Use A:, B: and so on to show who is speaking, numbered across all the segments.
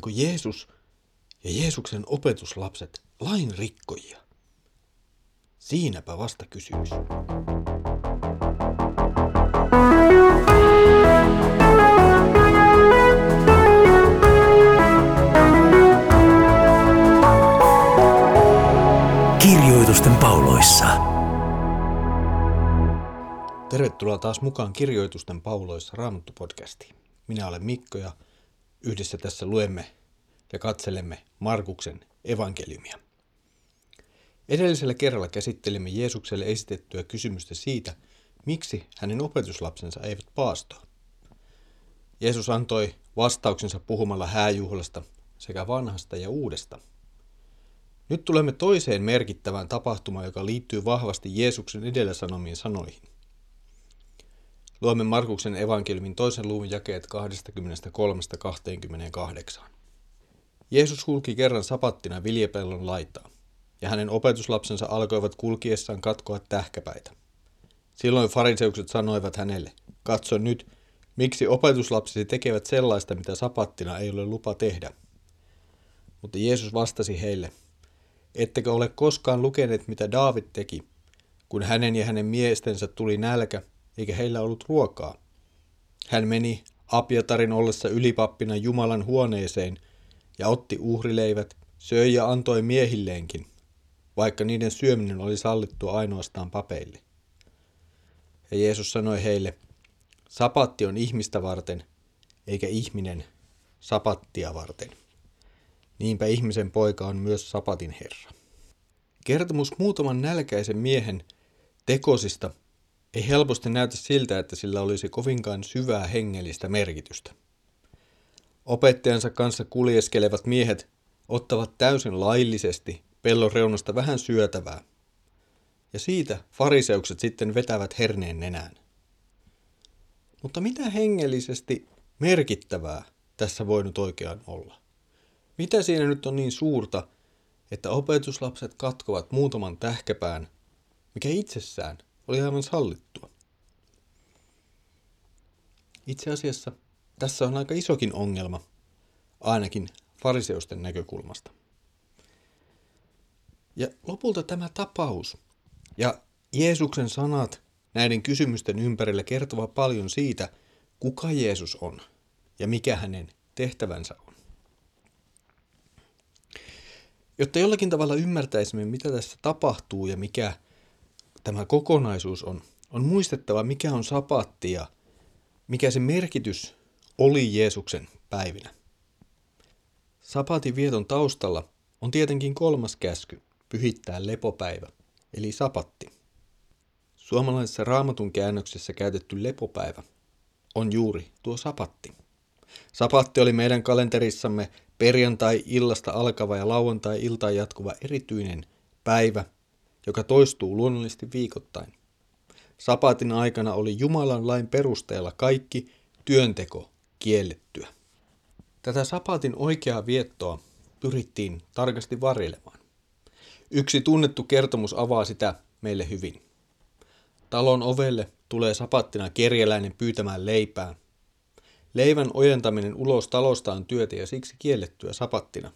A: onko Jeesus ja Jeesuksen opetuslapset lain rikkojia? Siinäpä vasta kysymys.
B: Kirjoitusten pauloissa.
A: Tervetuloa taas mukaan Kirjoitusten pauloissa Raamattu-podcastiin. Minä olen Mikko ja yhdessä tässä luemme ja katselemme Markuksen evankeliumia. Edellisellä kerralla käsittelimme Jeesukselle esitettyä kysymystä siitä, miksi hänen opetuslapsensa eivät paastoa. Jeesus antoi vastauksensa puhumalla hääjuhlasta sekä vanhasta ja uudesta. Nyt tulemme toiseen merkittävään tapahtumaan, joka liittyy vahvasti Jeesuksen edellä sanomiin sanoihin. Luomme Markuksen evankeliumin toisen luvun jakeet 23-28. Jeesus kulki kerran sapattina viljepellon laitaa, ja hänen opetuslapsensa alkoivat kulkiessaan katkoa tähkäpäitä. Silloin fariseukset sanoivat hänelle, katso nyt, miksi opetuslapsisi tekevät sellaista, mitä sapattina ei ole lupa tehdä. Mutta Jeesus vastasi heille, ettekö ole koskaan lukeneet, mitä Daavid teki, kun hänen ja hänen miestensä tuli nälkä eikä heillä ollut ruokaa. Hän meni Apiatarin ollessa ylipappina Jumalan huoneeseen ja otti uhrileivät, söi ja antoi miehilleenkin, vaikka niiden syöminen oli sallittua ainoastaan papeille. Ja Jeesus sanoi heille, sapatti on ihmistä varten, eikä ihminen sapattia varten. Niinpä ihmisen poika on myös sapatin herra. Kertomus muutaman nälkäisen miehen tekosista ei helposti näytä siltä, että sillä olisi kovinkaan syvää hengellistä merkitystä. Opettajansa kanssa kuljeskelevat miehet ottavat täysin laillisesti pellon reunasta vähän syötävää, ja siitä fariseukset sitten vetävät herneen nenään. Mutta mitä hengellisesti merkittävää tässä voi nyt oikeaan olla? Mitä siinä nyt on niin suurta, että opetuslapset katkovat muutaman tähkäpään, mikä itsessään oli aivan sallittua. Itse asiassa tässä on aika isokin ongelma, ainakin fariseusten näkökulmasta. Ja lopulta tämä tapaus ja Jeesuksen sanat näiden kysymysten ympärillä kertovat paljon siitä, kuka Jeesus on ja mikä hänen tehtävänsä on. Jotta jollakin tavalla ymmärtäisimme, mitä tässä tapahtuu ja mikä tämä kokonaisuus on, on muistettava, mikä on sapatti ja mikä se merkitys oli Jeesuksen päivinä. Sapatin vieton taustalla on tietenkin kolmas käsky, pyhittää lepopäivä, eli sapatti. Suomalaisessa raamatun käännöksessä käytetty lepopäivä on juuri tuo sapatti. Sapatti oli meidän kalenterissamme perjantai-illasta alkava ja lauantai-iltaan jatkuva erityinen päivä, joka toistuu luonnollisesti viikoittain. Sapatin aikana oli Jumalan lain perusteella kaikki työnteko kiellettyä. Tätä sapatin oikeaa viettoa pyrittiin tarkasti varjelemaan. Yksi tunnettu kertomus avaa sitä meille hyvin. Talon ovelle tulee sapattina kerjäläinen pyytämään leipää. Leivän ojentaminen ulos talosta on työtä ja siksi kiellettyä sapattina.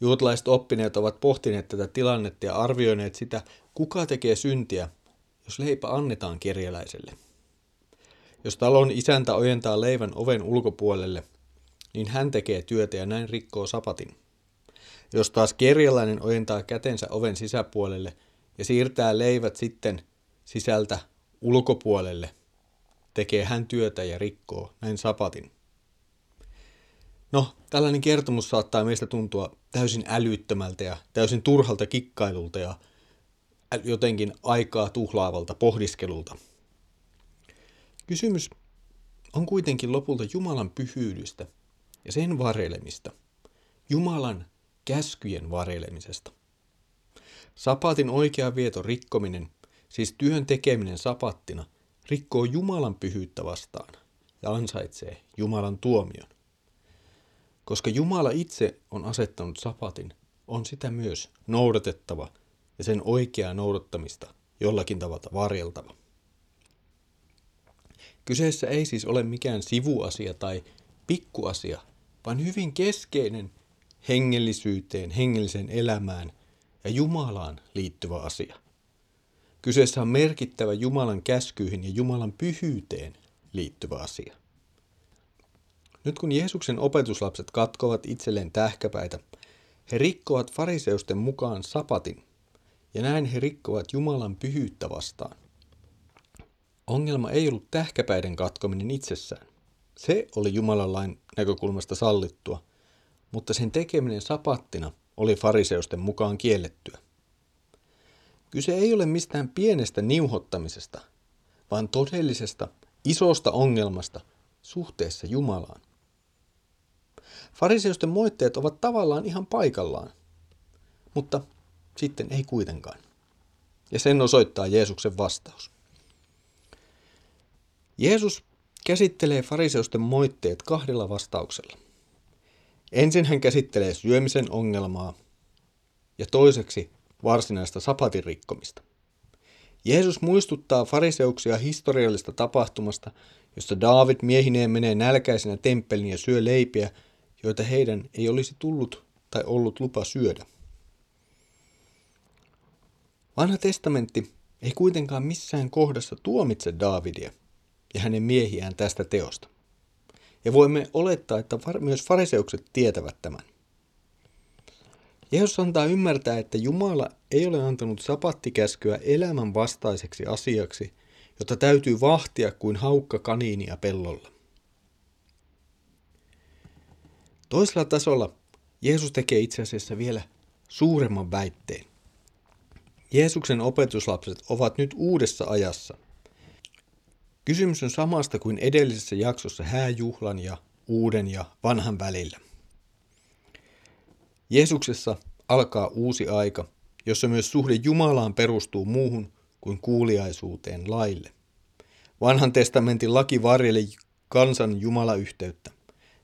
A: Juutalaiset oppineet ovat pohtineet tätä tilannetta ja arvioineet sitä, kuka tekee syntiä, jos leipä annetaan kerjäläiselle. Jos talon isäntä ojentaa leivän oven ulkopuolelle, niin hän tekee työtä ja näin rikkoo sapatin. Jos taas kerjäläinen ojentaa kätensä oven sisäpuolelle ja siirtää leivät sitten sisältä ulkopuolelle, tekee hän työtä ja rikkoo näin sapatin. No, tällainen kertomus saattaa meistä tuntua täysin älyttömältä ja täysin turhalta kikkailulta ja jotenkin aikaa tuhlaavalta pohdiskelulta. Kysymys on kuitenkin lopulta Jumalan pyhyydestä ja sen varjelemista, Jumalan käskyjen varjelemisesta. Sapatin oikea vieto rikkominen, siis työn tekeminen sapattina, rikkoo Jumalan pyhyyttä vastaan ja ansaitsee Jumalan tuomion. Koska Jumala itse on asettanut sapatin, on sitä myös noudatettava ja sen oikeaa noudattamista jollakin tavalla varjeltava. Kyseessä ei siis ole mikään sivuasia tai pikkuasia, vaan hyvin keskeinen hengellisyyteen, hengelliseen elämään ja Jumalaan liittyvä asia. Kyseessä on merkittävä Jumalan käskyihin ja Jumalan pyhyyteen liittyvä asia. Nyt kun Jeesuksen opetuslapset katkovat itselleen tähkäpäitä, he rikkovat fariseusten mukaan sapatin, ja näin he rikkovat Jumalan pyhyyttä vastaan. Ongelma ei ollut tähkäpäiden katkominen itsessään. Se oli Jumalan lain näkökulmasta sallittua, mutta sen tekeminen sapattina oli fariseusten mukaan kiellettyä. Kyse ei ole mistään pienestä niuhottamisesta, vaan todellisesta isosta ongelmasta suhteessa Jumalaan. Fariseusten moitteet ovat tavallaan ihan paikallaan, mutta sitten ei kuitenkaan. Ja sen osoittaa Jeesuksen vastaus. Jeesus käsittelee fariseusten moitteet kahdella vastauksella. Ensin hän käsittelee syömisen ongelmaa ja toiseksi varsinaista sapatin rikkomista. Jeesus muistuttaa fariseuksia historiallista tapahtumasta, jossa Daavid miehineen menee nälkäisenä temppelin ja syö leipiä, joita heidän ei olisi tullut tai ollut lupa syödä. Vanha testamentti ei kuitenkaan missään kohdassa tuomitse Daavidia ja hänen miehiään tästä teosta. Ja voimme olettaa, että myös fariseukset tietävät tämän. Jeesus antaa ymmärtää, että Jumala ei ole antanut sapattikäskyä elämän vastaiseksi asiaksi, jota täytyy vahtia kuin haukka kaniinia pellolla. Toisella tasolla Jeesus tekee itse asiassa vielä suuremman väitteen. Jeesuksen opetuslapset ovat nyt uudessa ajassa. Kysymys on samasta kuin edellisessä jaksossa hääjuhlan ja uuden ja vanhan välillä. Jeesuksessa alkaa uusi aika, jossa myös suhde Jumalaan perustuu muuhun kuin kuuliaisuuteen laille. Vanhan testamentin laki varjeli kansan Jumala-yhteyttä.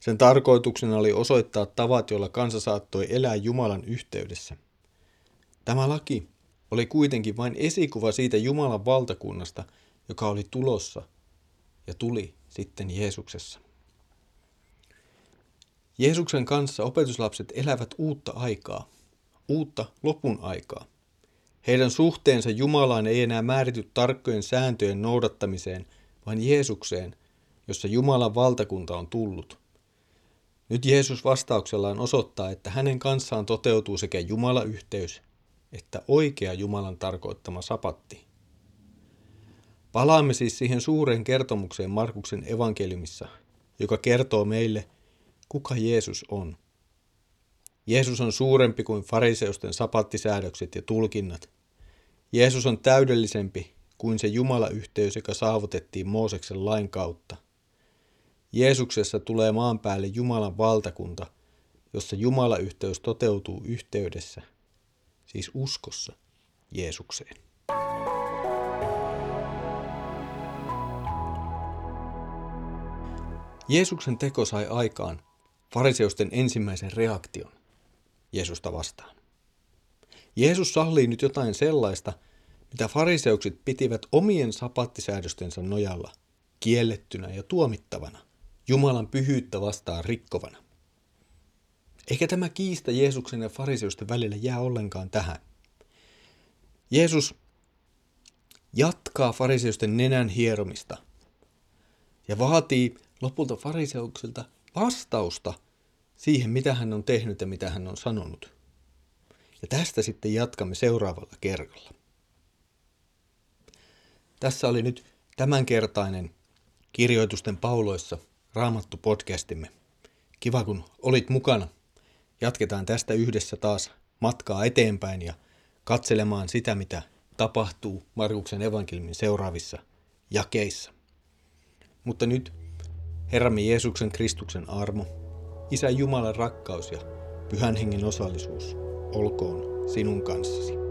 A: Sen tarkoituksena oli osoittaa tavat, joilla kansa saattoi elää Jumalan yhteydessä. Tämä laki oli kuitenkin vain esikuva siitä Jumalan valtakunnasta, joka oli tulossa ja tuli sitten Jeesuksessa. Jeesuksen kanssa opetuslapset elävät uutta aikaa, uutta lopun aikaa. Heidän suhteensa Jumalaan ei enää määrity tarkkojen sääntöjen noudattamiseen, vaan Jeesukseen, jossa Jumalan valtakunta on tullut. Nyt Jeesus vastauksellaan osoittaa, että hänen kanssaan toteutuu sekä Jumala-yhteys että oikea Jumalan tarkoittama sapatti. Palaamme siis siihen suureen kertomukseen Markuksen evankeliumissa, joka kertoo meille, kuka Jeesus on. Jeesus on suurempi kuin fariseusten sapattisäädökset ja tulkinnat. Jeesus on täydellisempi kuin se Jumala-yhteys, joka saavutettiin Mooseksen lain kautta. Jeesuksessa tulee maan päälle Jumalan valtakunta, jossa Jumala-yhteys toteutuu yhteydessä, siis uskossa Jeesukseen. Jeesuksen teko sai aikaan fariseusten ensimmäisen reaktion Jeesusta vastaan. Jeesus sallii nyt jotain sellaista, mitä fariseukset pitivät omien sapattisäädöstensä nojalla kiellettynä ja tuomittavana, Jumalan pyhyyttä vastaan rikkovana. Eikä tämä kiista Jeesuksen ja fariseusten välillä jää ollenkaan tähän. Jeesus jatkaa fariseusten nenän hieromista ja vaatii lopulta fariseuksilta vastausta siihen, mitä hän on tehnyt ja mitä hän on sanonut. Ja tästä sitten jatkamme seuraavalla kerralla. Tässä oli nyt tämänkertainen kirjoitusten pauloissa raamattu podcastimme. Kiva kun olit mukana. Jatketaan tästä yhdessä taas matkaa eteenpäin ja katselemaan sitä, mitä tapahtuu Markuksen evankeliumin seuraavissa jakeissa. Mutta nyt Herramme Jeesuksen Kristuksen armo, Isä Jumalan rakkaus ja Pyhän Hengen osallisuus olkoon sinun kanssasi.